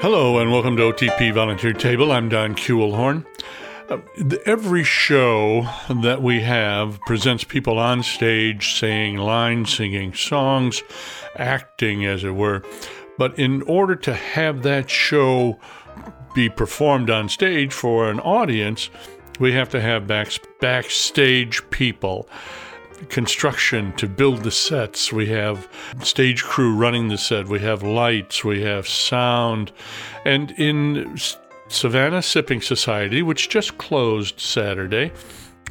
Hello and welcome to OTP Volunteer Table. I'm Don Kuehlhorn. Uh, every show that we have presents people on stage saying lines, singing songs, acting, as it were. But in order to have that show be performed on stage for an audience, we have to have back, backstage people construction to build the sets. We have stage crew running the set. We have lights. We have sound. And in Savannah Sipping Society, which just closed Saturday,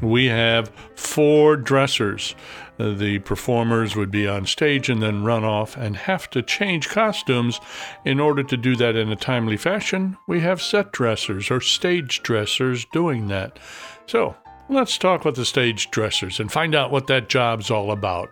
we have four dressers. The performers would be on stage and then run off and have to change costumes. In order to do that in a timely fashion, we have set dressers or stage dressers doing that. So let's talk with the stage dressers and find out what that job's all about.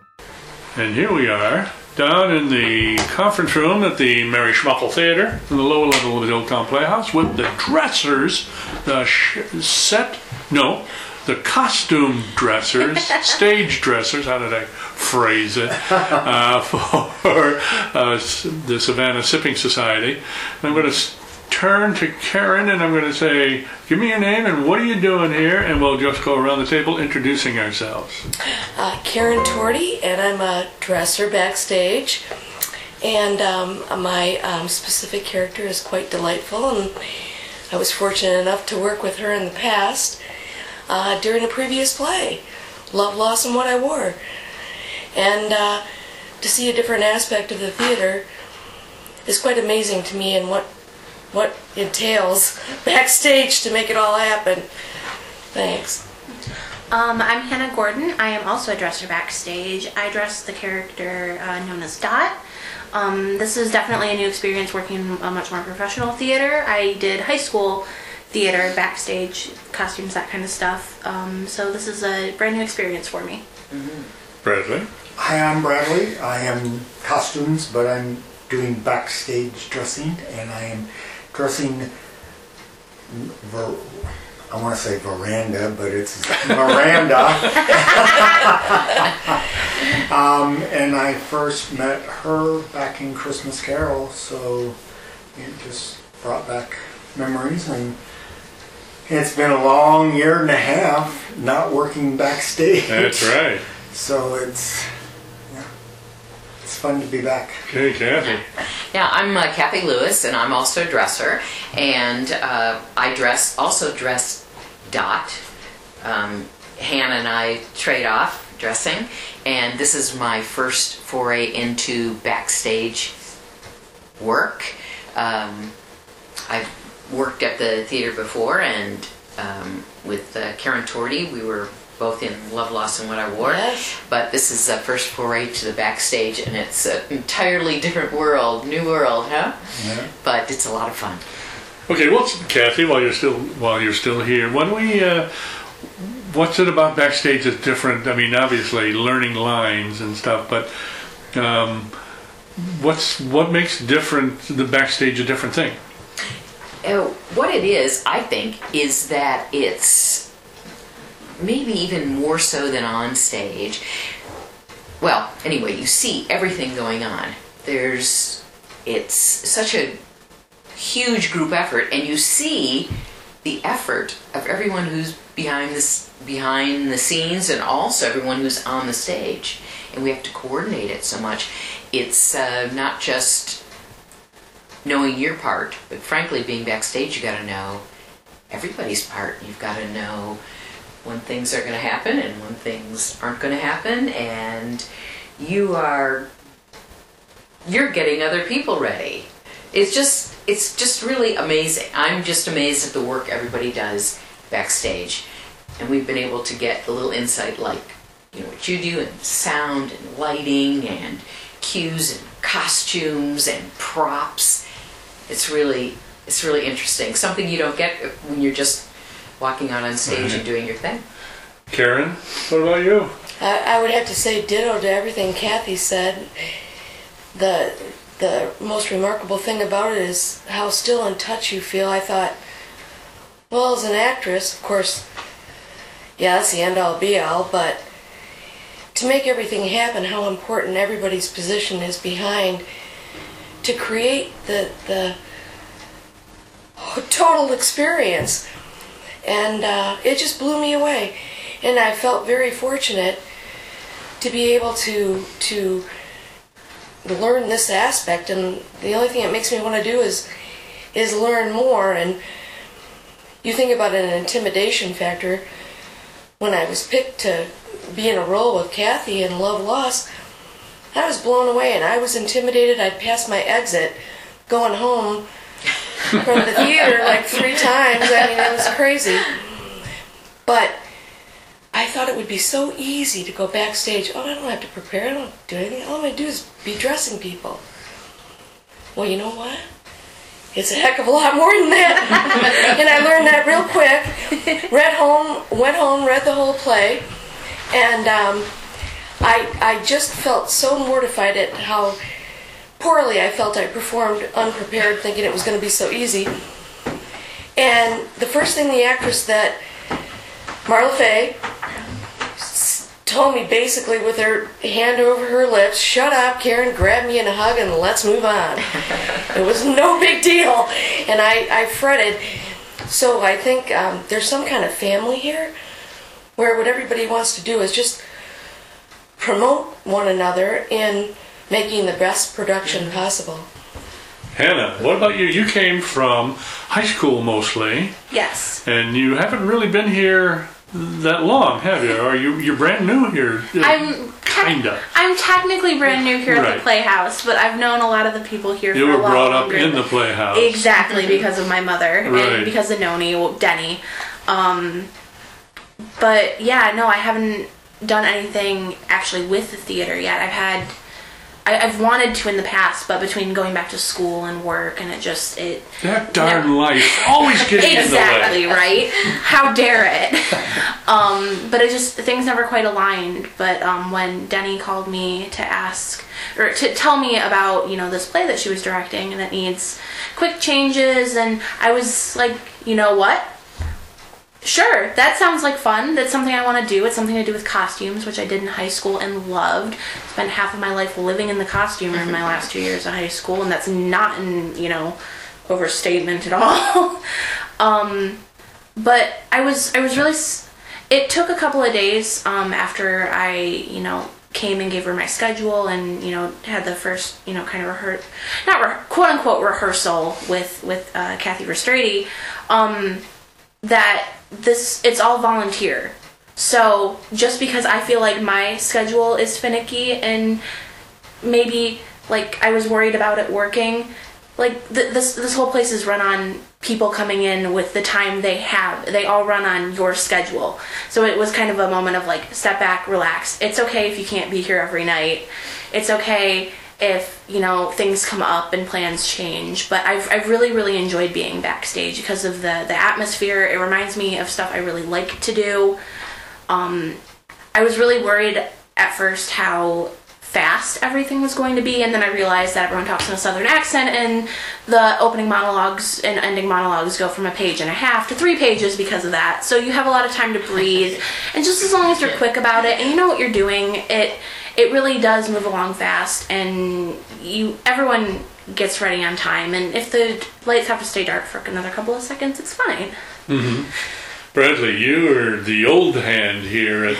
And here we are, down in the conference room at the Mary Schmuckal Theater in the lower level of the Old Town Playhouse with the dressers, the sh- set, no, the costume dressers, stage dressers, how did I phrase it, uh, for uh, the Savannah Sipping Society. I'm going to turn to Karen and I'm going to say, Give me your name and what are you doing here? And we'll just go around the table introducing ourselves. Uh, Karen Torty, and I'm a dresser backstage. And um, my um, specific character is quite delightful, and I was fortunate enough to work with her in the past uh, during a previous play, Love, Loss, and What I Wore. And uh, to see a different aspect of the theater is quite amazing to me and what what entails backstage to make it all happen. Thanks. Um, I'm Hannah Gordon. I am also a dresser backstage. I dress the character uh, known as Dot. Um, this is definitely a new experience working in a much more professional theater. I did high school theater, backstage, costumes, that kind of stuff. Um, so this is a brand new experience for me. Mm-hmm. Bradley? Hi, I'm Bradley. I am costumes, but I'm doing backstage dressing, and I am dressing, ver, I want to say veranda, but it's Miranda. um, and I first met her back in Christmas Carol, so it just brought back memories and it's been a long year and a half not working backstage. That's right. So it's fun to be back. Okay, Kathy. Yeah, I'm uh, Kathy Lewis, and I'm also a dresser, and uh, I dress also dress Dot. Um, Hannah and I trade off dressing, and this is my first foray into backstage work. Um, I've worked at the theater before, and um, with uh, Karen Torty, we were both in Love, Loss, and What I Wore. Yes. But this is a first foray to the backstage, and it's an entirely different world, new world, huh? Yeah. But it's a lot of fun. Okay, well, Kathy, while you're still while you're still here, when we, uh, what's it about backstage that's different? I mean, obviously learning lines and stuff, but um, what's what makes different the backstage a different thing? Uh, what it is, I think, is that it's maybe even more so than on stage. Well, anyway, you see everything going on. There's, it's such a huge group effort, and you see the effort of everyone who's behind this behind the scenes and also everyone who's on the stage and we have to coordinate it so much it's uh, not just knowing your part but frankly being backstage you got to know everybody's part you've got to know when things are going to happen and when things aren't going to happen and you are you're getting other people ready. It's just it's just really amazing. I'm just amazed at the work everybody does backstage. And we've been able to get a little insight like you know what you do and sound and lighting and cues and costumes and props. It's really it's really interesting. Something you don't get when you're just walking out on stage and doing your thing. Karen, what about you? I, I would have to say ditto to everything Kathy said. The the most remarkable thing about it is how still in touch you feel. I thought, well, as an actress, of course, yeah, that's the end all be all, but to make everything happen, how important everybody's position is behind to create the the total experience, and uh, it just blew me away. And I felt very fortunate to be able to to learn this aspect. And the only thing that makes me want to do is is learn more. And you think about an intimidation factor. When I was picked to be in a role with Kathy in Love Lost, I was blown away and I was intimidated. I'd passed my exit going home from the theater like three times. I mean, it was crazy. But I thought it would be so easy to go backstage. Oh, I don't have to prepare. I don't do anything. All I'm going to do is be dressing people. Well, you know what? It's a heck of a lot more than that. and I learned that real quick. Read home, went home, read the whole play, and um, I I just felt so mortified at how poorly I felt I performed unprepared, thinking it was going to be so easy. And the first thing the actress that Marla Faye told me basically with her hand over her lips, shut up, Karen, grab me in a hug and let's move on. it was no big deal. And I, I fretted. So I think um, there's some kind of family here where what everybody wants to do is just promote one another in making the best production possible. Hannah, what about you? You came from high school mostly, Yes. and you haven't really been here that long, have you? Are you you're brand new here? I'm kinda. I'm technically brand new here at Right. the Playhouse, but I've known a lot of the people here You for were a lot brought up longer in the playhouse. Exactly because of my mother Right. and because of Noni, well, Denny. Um, but yeah, no, I haven't done anything actually with the theater yet. I've had, I, I've wanted to in the past, but between going back to school and work, and it just it That darn life always getting exactly in the way. Exactly, right. How dare it? um, but it just things never quite aligned. But um, when Denny called me to ask or to tell me about you know this play that she was directing and that needs quick changes, and I was like, you know what? Sure, that sounds like fun. That's something I want to do. It's something to do with costumes, which I did in high school and loved. Spent half of my life living in the costume room my last two years of high school, and that's not an you know overstatement at all. um, but I was I was really. It took a couple of days um, after I you know came and gave her my schedule and you know had the first you know kind of rehearse not re- quote unquote rehearsal with with uh, Kathy Restrady. Um, that this it's all volunteer. So just because I feel like my schedule is finicky and maybe like I was worried about it working, like th- this this whole place is run on people coming in with the time they have. They all run on your schedule. So it was kind of a moment of like step back, relax. It's okay if you can't be here every night. It's okay if you know things come up and plans change. But I've, I've really really enjoyed being backstage because of the the atmosphere. It reminds me of stuff i really like to do. Um, i was really worried at first how fast everything was going to be and then i realized that everyone talks in a southern accent and the opening monologues and ending monologues go from a page and a half to three pages because of that. So you have a lot of time to breathe and just as long as you're quick about it and you know what you're doing it it really does move along fast and you everyone gets ready on time and if the lights have to stay dark for another couple of seconds it's fine Bradley, you are the old hand here at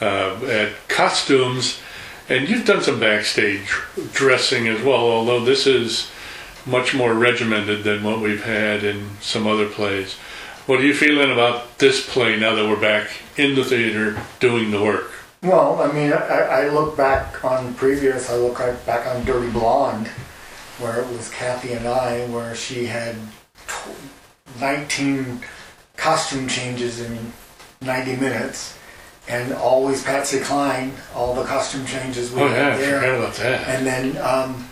uh, at costumes, and you've done some backstage dressing as well. Although this is much more regimented than what we've had in some other plays. What are you feeling about this play now that we're back in the theater doing the work? Well, I mean, I, I look back on previous, I look right back on Dirty Blonde, where it was Kathy and I, where she had 19 costume changes in 90 minutes, and always Patsy Cline, all the costume changes we Oh yeah, I there. forgot about that. And then, um,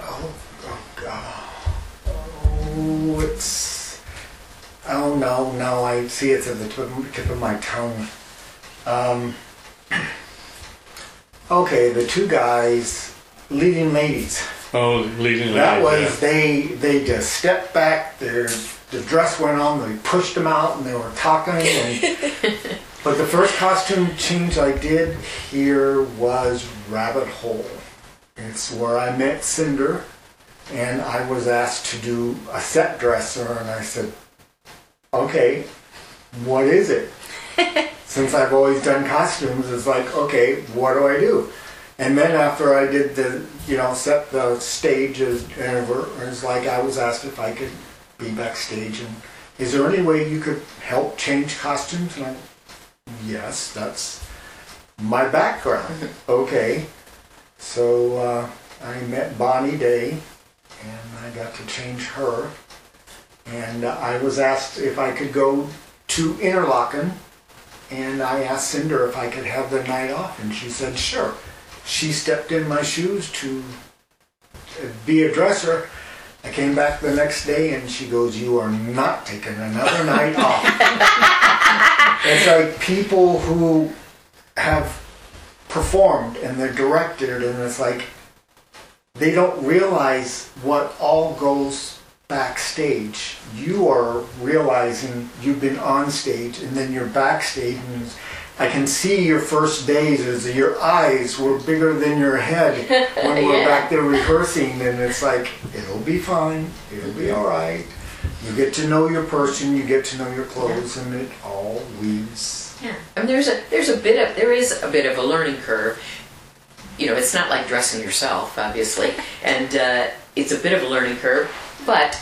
oh, oh, God. oh, it's, oh no, no, I see it's at the tip of, tip of my tongue. Um, okay, the two guys, leading ladies. Oh, leading ladies. That lady, was, they, they just stepped back, their, the dress went on, they pushed them out and they were talking and, but the first costume change I did here was Rabbit Hole. It's where I met Cinder and I was asked to do a set dresser, and I said, okay, what is it? Since I've always done costumes, it's like, okay, what do I do? And then after I did the, you know, set the stage as, and it was like I was asked if I could be backstage and is there any way you could help change costumes? And I, yes, that's my background. okay. So uh, I met Bonnie Day and I got to change her. And uh, I was asked if I could go to Interlochen and I asked Cinder if I could have the night off and she said sure. She stepped in my shoes to uh, be a dresser. I came back the next day and she goes, You are not taking another night off. it's like people who have performed and they're directed, and it's like they don't realize what all goes backstage. You are realizing you've been on stage and then you're backstage and I can see your first days as your eyes were bigger than your head when we're Yeah. back there rehearsing and it's like it'll be fine, it'll be all right. You get to know your person, you get to know your clothes and it all weaves. Yeah, I mean, there's a there's a bit of there is a bit of a learning curve. You know, it's not like dressing yourself, obviously, and uh, it's a bit of a learning curve, but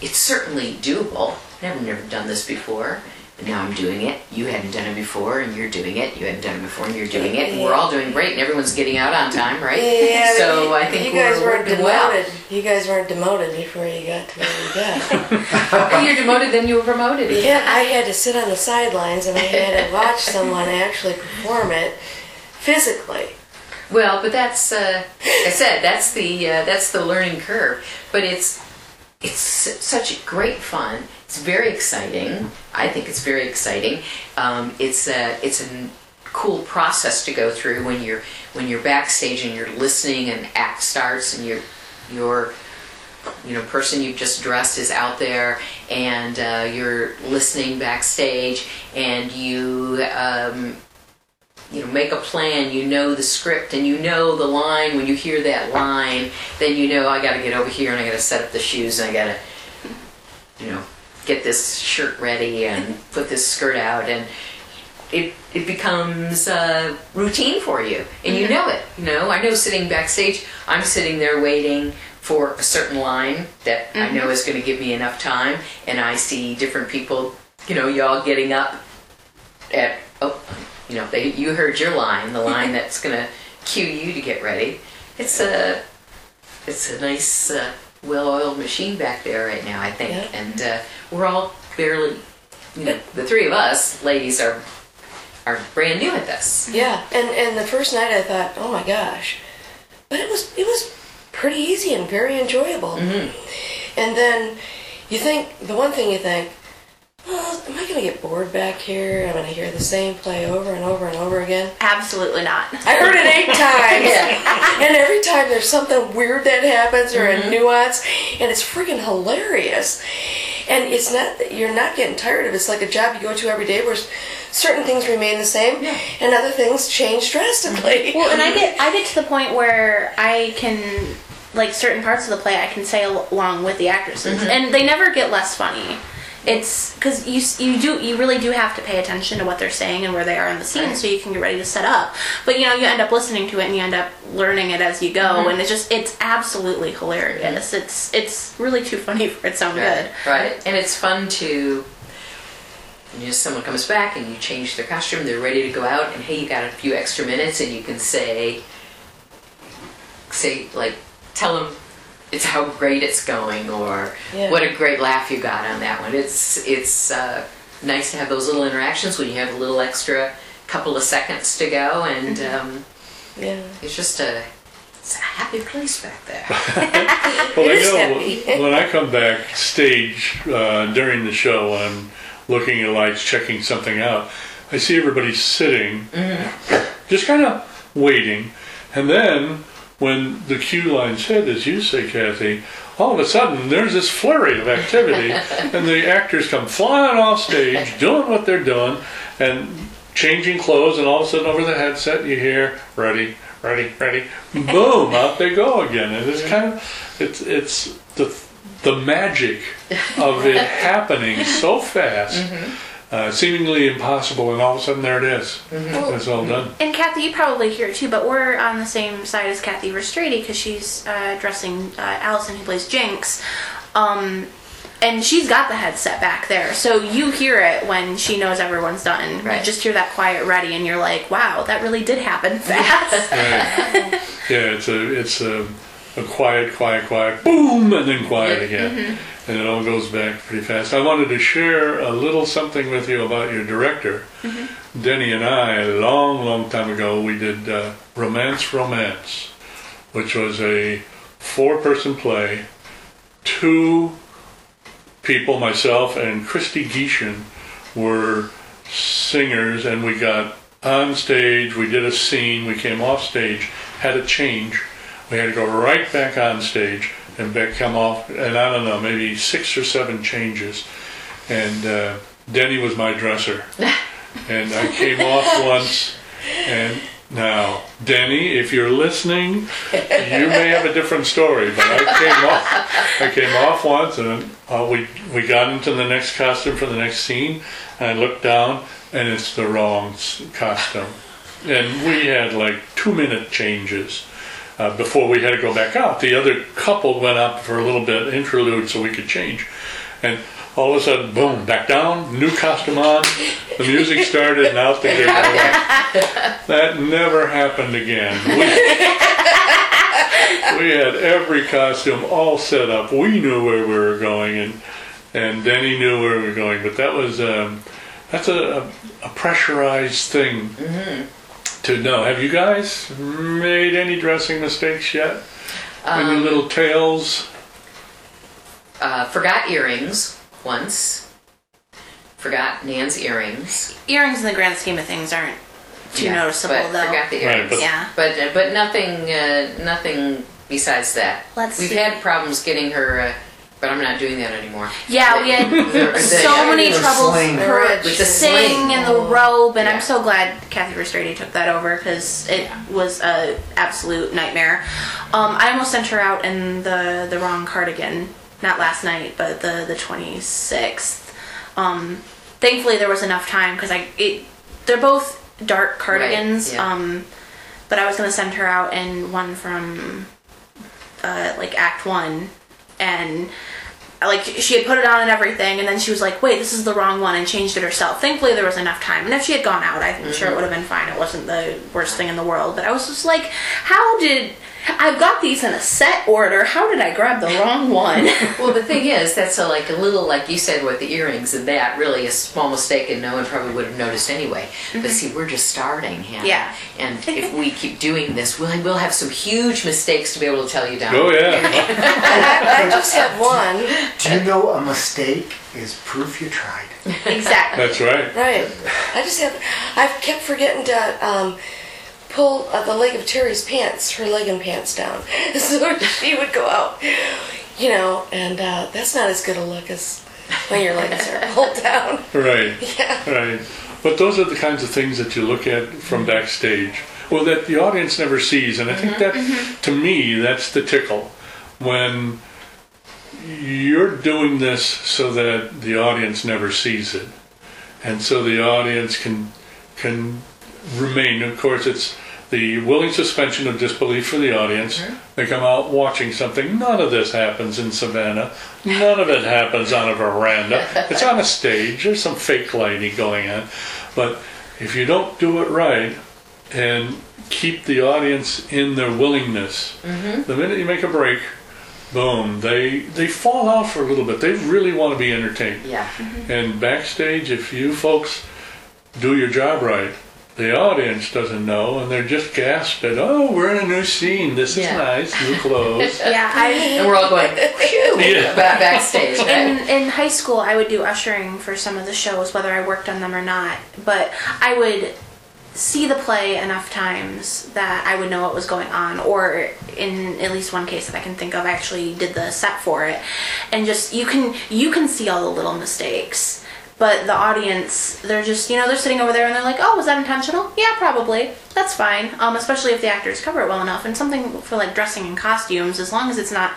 it's certainly doable. I've never done this before, and now I'm doing it. You hadn't done it before, and you're doing it. You hadn't done it before, and you're doing it. And we're all doing great, and everyone's getting out on time, right? Yeah, So you, I think you guys we're weren't working well. demoted. You guys weren't demoted before you got to where you got. You're demoted, then you were promoted. yeah, I had to sit on the sidelines and I had to watch someone actually perform it physically. Well, but that's uh, I said that's the uh, that's the learning curve. But it's it's such great fun. It's very exciting. I think it's very exciting. Um, it's a it's a cool process to go through when you're when you're backstage and you're listening and act starts and you're you're you know person you've just dressed is out there and uh, you're listening backstage and you um, you know make a plan you know the script and you know the line. When you hear that line then you know i got to get over here and i got to set up the shoes and i got to you know get this shirt ready and put this skirt out. And it it becomes uh, routine for you and you know it you know? I know sitting backstage i'm sitting there waiting for a certain line that i know is going to give me enough time and i see different people you know y'all getting up at oh you know they you heard your line the line that's gonna cue you to get ready. It's a it's a nice uh, well-oiled machine back there right now i think. Yeah. and uh, we're all barely you know the three of us ladies are are brand new at this. Yeah, and and the first night I thought, oh my gosh, but it was it was pretty easy and very enjoyable. And then you think the one thing you think, well, am I going to get bored back here? I'm going to hear the same play over and over and over again. Absolutely not. I heard it eight times, and every time there's something weird that happens or a mm-hmm. nuance, and it's freaking hilarious. And it's not that you're not getting tired of it. It's like a job you go to every day where certain things remain the same and other things change drastically. Mm-hmm. Well, and I get I get to the point where I can like certain parts of the play I can say along with the actresses, mm-hmm. and they never get less funny. It's because you you do you really do have to pay attention to what they're saying and where they are in the scene, so you can get ready to set up. But you know you end up listening to it and you end up learning it as you go, mm-hmm. and it's just it's absolutely hilarious. Mm-hmm. It's it's really too funny for it sound good. right and it's fun to you know someone comes back and you change their costume they're ready to go out and hey you got a few extra minutes and you can say say like tell them it's how great it's going or Yeah. what a great laugh you got on that one it's it's uh, nice to have those little interactions when you have a little extra couple of seconds to go and um, yeah. it's just a it's a happy place back there Well, It is I know heavy. when I come backstage uh, during the show, I'm looking at lights, checking something out. I see everybody sitting, just kind of waiting, and then when the cue line's hit, as you say, Kathy, all of a sudden there's this flurry of activity, and the actors come flying off stage, doing what they're doing, and changing clothes, and all of a sudden over the headset you hear ready, ready, ready, boom, out they go again, and it's kind of it's it's the the magic of it happening so fast. Mm-hmm. Uh, seemingly impossible, and all of a sudden there it is. It's all done. And Kathy, you probably hear it too, but we're on the same side as Kathy Restrady because she's uh, dressing uh, Allison, who plays Jinx. Um, and she's got the headset back there, so you hear it when she knows everyone's done. Right. You just hear that quiet ready, and you're like, "Wow, that really did happen fast." Right. yeah, it's a it's a, a quiet, quiet, quiet, boom, and then quiet again, and it all goes back pretty fast. I wanted to share a little something with you about your director, Denny and I. A long, long time ago, we did uh, Romance, Romance, which was a four-person play. Two people, myself and Christy Geishan, were singers, and we got on stage. We did a scene. We came off stage, had a change. We had to go right back on stage and back come off, and I don't know, maybe six or seven changes. And uh, Denny was my dresser, and I came off once, and now Denny, if you're listening, you may have a different story, but I came off. I came off once, and uh, we we got into the next costume for the next scene. And I looked down, and it's the wrong costume, and we had like two minute changes. Uh, before we had to go back out, the other couple went up for a little bit interlude so we could change, and all of a sudden, boom, back down, new costume on, the music started, and out the gate. That never happened again. We, we had every costume all set up. We knew where we were going, and and Denny knew where we were going. But that was um, that's a, a, a pressurized thing to know. Have you guys made any dressing mistakes yet? any little tales? Uh, forgot earrings once. Forgot Nan's earrings. Earrings, in the grand scheme of things, aren't too Yeah, noticeable, but though. Forgot the Right, earrings. but- Yeah. But uh, but nothing uh, nothing besides that. Let's We've see. had problems getting her, uh, but I'm not doing that anymore. Yeah, we had so many troubles sling. With the sing sling. and the robe, and Yeah. I'm so glad Kathy Restrady took that over because it was a absolute nightmare. Um, I almost sent her out in the the wrong cardigan, not last night, but the the 26th. Um, thankfully, there was enough time because I it they're both dark cardigans. yeah. Um, but I was gonna send her out in one from uh, like Act One, and like she had put it on and everything, and then she was like, "Wait, this is the wrong one," and changed it herself. Thankfully, there was enough time, and if she had gone out, I'm sure it mm-hmm. would have been fine. It wasn't the worst thing in the world, but I was just like, "How did I've got these in a set order? How did I grab the wrong one?" Well, the thing is, that's a, like a little, like you said, with the earrings and that, really a small mistake, and no one probably would have noticed anyway. But see, we're just starting, Hannah. Yeah. And if we keep doing this, we'll, we'll have some huge mistakes to be able to tell you down. Oh yeah, I, I just have one. Do you know a mistake is proof you tried? exactly. that's right. Right. I just have. I've kept forgetting to um, pull uh, the leg of Terry's pants, her legging pants down, so she would go out. You know, and uh, that's not as good a look as when your legs are pulled down. Right. Yeah. Right. But those are the kinds of things that you look at from backstage. Well, that the audience never sees. And I think that, to me, that's the tickle. When you're doing this so that the audience never sees it. And so the audience can, can remain. Of course, it's the willing suspension of disbelief for the audience. They come out watching something. None of this happens in Savannah. None of it happens on a veranda. It's on a stage. There's some fake lighting going on. But if you don't do it right and keep the audience in their willingness, mm-hmm. the minute you make a break, boom, they they fall out for a little bit. They really want to be entertained. Yeah. And backstage, if you folks do your job right, the audience doesn't know, and they're just gasped at, "Oh, we're in a new scene. This Yeah. is nice, new clothes." Yeah, I And we're all going, phew, Yeah. back backstage, right? in in high school I would do ushering for some of the shows, whether I worked on them or not. But I would see the play enough times that I would know what was going on, or in at least one case that I can think of, I actually did the set for it, and just you can you can see all the little mistakes. But the audience, they're just, you know, they're sitting over there and they're like, oh, was that intentional? Yeah, probably. That's fine. Um, especially if the actors cover it well enough. And something for like dressing and costumes, as long as it's not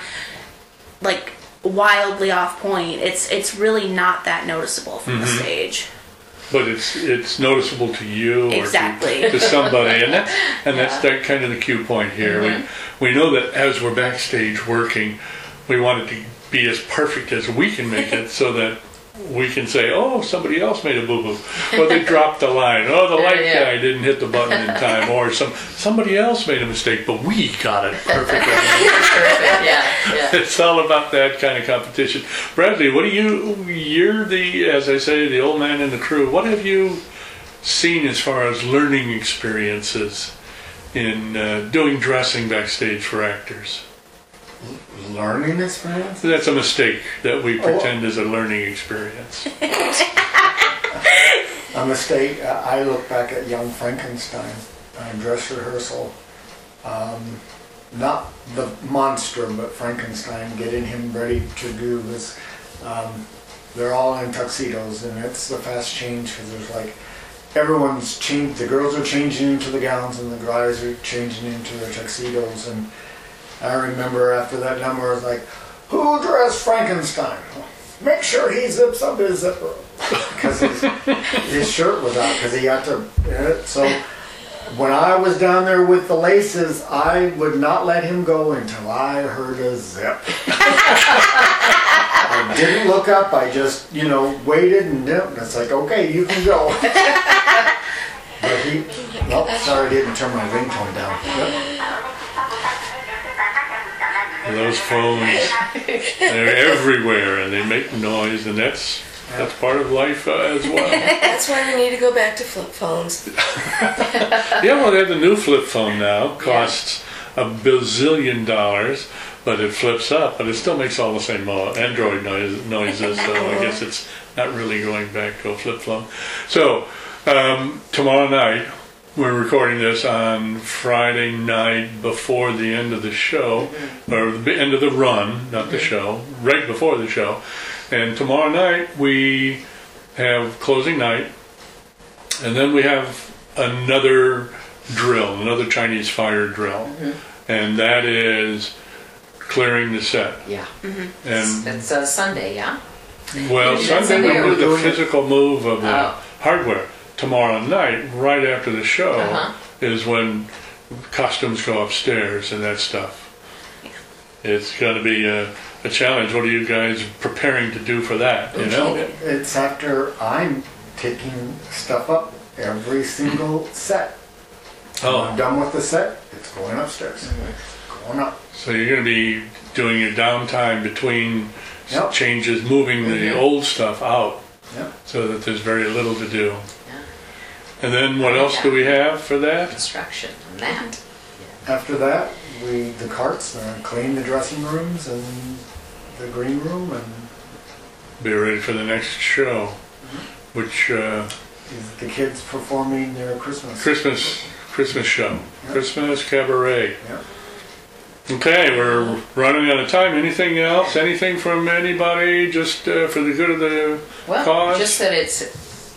like wildly off point, it's it's really not that noticeable from the stage. But it's it's noticeable to you or to- Exactly. to, somebody, and that's and that's that kind of the cue point here. Mm-hmm. We we know that as we're backstage working, we want it to be as perfect as we can make it, so that we can say, "Oh, somebody else made a boo boo," or they dropped the line. Oh, the light Yeah. guy didn't hit the button in time, or some somebody else made a mistake, but we got it perfectly. Perfect. Yeah. Yeah. it's all about that kind of competition. Bradley, what do you? You're the, as I say, the old man in the crew. What have you seen as far as learning experiences in uh, doing dressing backstage for actors? Learning experience? That's a mistake that we pretend is a learning experience. A mistake. uh, I look back at Young Frankenstein, uh, dress rehearsal. Um, not the monster, but Frankenstein, getting him ready to do this. Um, they're all in tuxedos, and it's the fast change because there's like everyone's changed. The girls are changing into the gowns, and the guys are changing into their tuxedos. And I remember after that number, I was like, "Who dressed Frankenstein? Make sure he zips up his zipper." because his, his shirt was out because he got to so when I was down there with the laces, I would not let him go until I heard a zip. I didn't look up. I just, you know, waited and and it's like, okay, you can go. but he, nope, oh, sorry, I didn't turn my ringtone down. Yep. Those phones, they're everywhere and they make noise, and that's that's part of life uh, as well. That's why we need to go back to flip phones. Yeah, well, they have the new flip phone now. Costs a bazillion dollars, but it flips up, but it still makes all the same mo- Android noise, noises. So I guess it's not really going back to a flip phone. So um, tomorrow night, we're recording this on Friday night before the end of the show, mm-hmm. or the end of the run, not the mm-hmm. show, right before the show. And tomorrow night we have closing night. And then we have another drill, another Chinese fire drill, mm-hmm. and that is clearing the set. Yeah. And That's uh, Sunday. Yeah. well, Sunday we Sunday do we're the doing it. physical move of the Oh. hardware. Tomorrow night, right after the show, Uh-huh. is when costumes go upstairs and that stuff. It's going to be a, a challenge. What are you guys preparing to do for that? You know? It's after I'm taking stuff up every single set. When I'm Oh, done with the set, it's going upstairs. Going up. so you're going to be doing your downtime between s- Yep. changes, moving the old stuff out. Yep. so that there's very little to do. Yeah. And then what else do we have for that? Instruction on that. After that, we the carts uh, clean the dressing rooms and the green room and Be ready for the next show, which uh, is the kids performing their Christmas. Christmas Christmas show, Yeah. Christmas cabaret. Yep. Okay, we're running out of time. Anything else? Anything from anybody? Just uh, for the good of the Well, cause? just that it's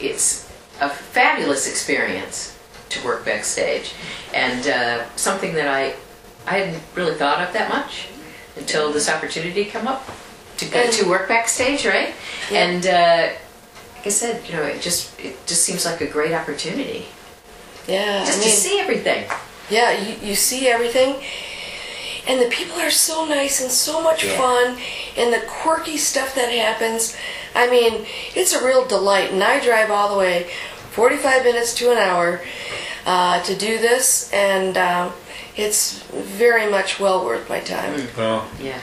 it's a fabulous experience to work backstage, and uh, something that I I hadn't really thought of that much until this opportunity came up to go to work backstage, right? Yeah. And uh, like I said, you know, it just it just seems like a great opportunity Yeah, just I to see everything. yeah, you, you see everything, and the people are so nice and so much Yeah. fun, and the quirky stuff that happens. I mean, it's a real delight, and I drive all the way, 45 minutes to an hour, uh, to do this, and uh, it's very much well worth my time. well, Yeah.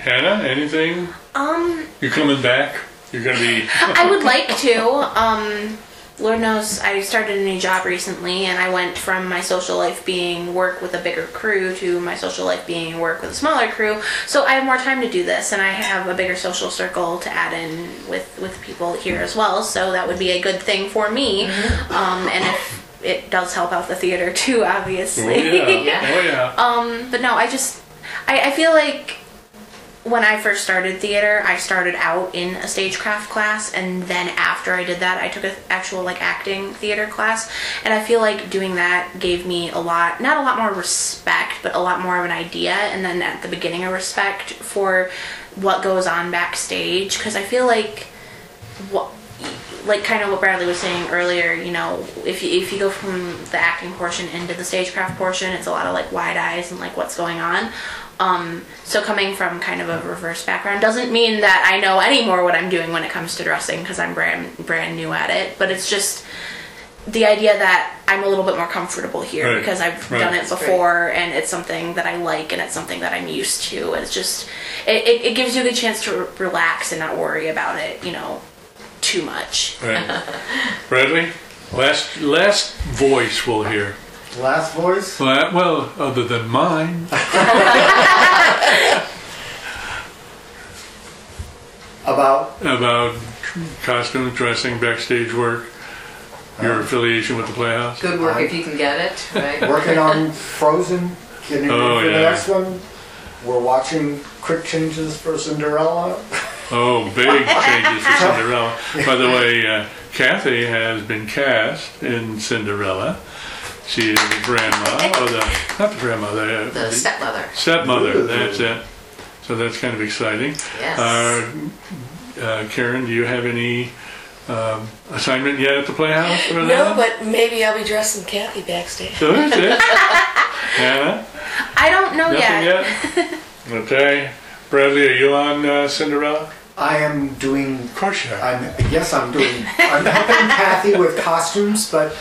Hannah, anything? Um, You coming back? You're gonna be. I would like to. Um, Lord knows I started a new job recently, and I went from my social life being work with a bigger crew to my social life being work with a smaller crew. So I have more time to do this, and I have a bigger social circle to add in with with people here as well. So that would be a good thing for me. Um, and if it does help out the theater too, obviously. oh yeah. Yeah. Oh yeah. Um, but no, I just, I, I feel like when I first started theater, I started out in a stagecraft class, and then after I did that, I took an actual like acting theater class, and I feel like doing that gave me a lot, not a lot more respect, but a lot more of an idea, and then at the beginning, a respect for what goes on backstage, because I feel like what like kind of what Bradley was saying earlier, you know, if you if you go from the acting portion into the stagecraft portion, it's a lot of like wide eyes and like what's going on. Um, so coming from kind of a reverse background doesn't mean that I know any more what I'm doing when it comes to dressing because I'm brand brand new at it. But it's just the idea that I'm a little bit more comfortable here Right, because I've right. done it before and it's something that I like and it's something that I'm used to. It's just it, it, it gives you the chance to relax and not worry about it, you know, too much. Right. Bradley, last last voice we'll hear. Last voice? Well, well, other than mine. About about costume, dressing, backstage work, your uh-huh. affiliation with the Playhouse. Good work if uh-huh. you can get it, right? working on Frozen, getting ready Oh, for yeah. the next one. We're watching quick changes for Cinderella. Oh, big changes for Cinderella. By the way, uh, Kathy has been cast in Cinderella. She is the grandma, or the not the grandmother, uh, The stepmother. stepmother. That's it. So that's kind of exciting. Yes. Uh, uh, Karen, do you have any um, assignment yet at the Playhouse for No, that? but maybe I'll be dressing Kathy backstage. So that's it. Hannah, I don't know nothing yet. yet. Okay, Bradley, are you on uh, Cinderella? I am doing. Of course you are. I'm yes, I'm doing. I'm helping Kathy with costumes, but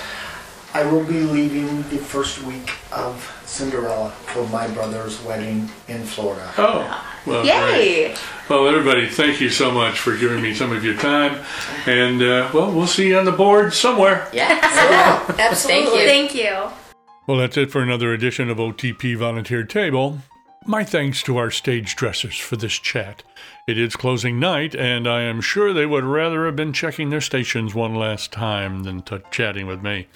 I will be leaving the first week of Cinderella for my brother's wedding in Florida. Oh, well, great. Yay! Well, everybody, thank you so much for giving me some of your time. And, uh, well, we'll see you on the board somewhere. Yes. Absolutely. Thank you. Well, that's it for another edition of OTP Volunteer Table. My thanks to our stage dressers for this chat. It is closing night, and I am sure they would rather have been checking their stations one last time than to chatting with me.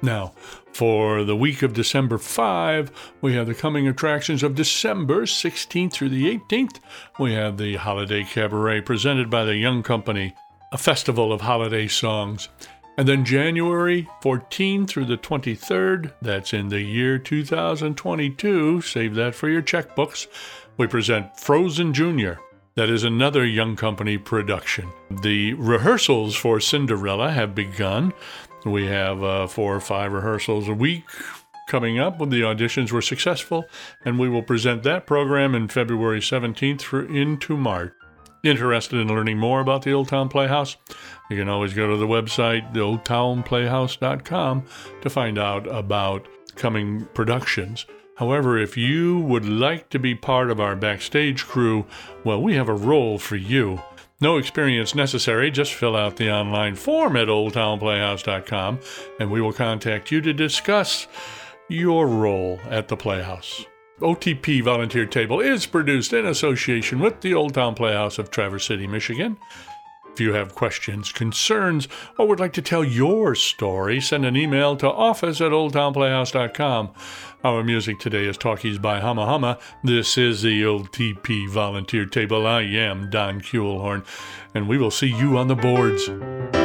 Now, for the week of December 5, we have the coming attractions of December 16th through the 18th. We have the Holiday Cabaret presented by the Young Company, a festival of holiday songs. And then January 14 through the 23rd, that's in the year 2022, save that for your checkbooks, we present Frozen Junior. That is another Young Company production. The rehearsals for Cinderella have begun. We have uh, four or five rehearsals a week coming up when the auditions were successful, and we will present that program in February 17th through into March. Interested in learning more about the Old Town Playhouse? You can always go to the website, theoldtownplayhouse.com, to find out about coming productions. However, if you would like to be part of our backstage crew, well, we have a role for you. No experience necessary, just fill out the online form at oldtownplayhouse.com and we will contact you to discuss your role at the Playhouse. OTP Volunteer Table is produced in association with the Old Town Playhouse of Traverse City, Michigan. If you have questions, concerns, or would like to tell your story, send an email to office at oldtownplayhouse.com. Our music today is Talkies by Hama Hama. This is the OTP Volunteer Table. I am Don Kuehlhorn, and we will see you on the boards.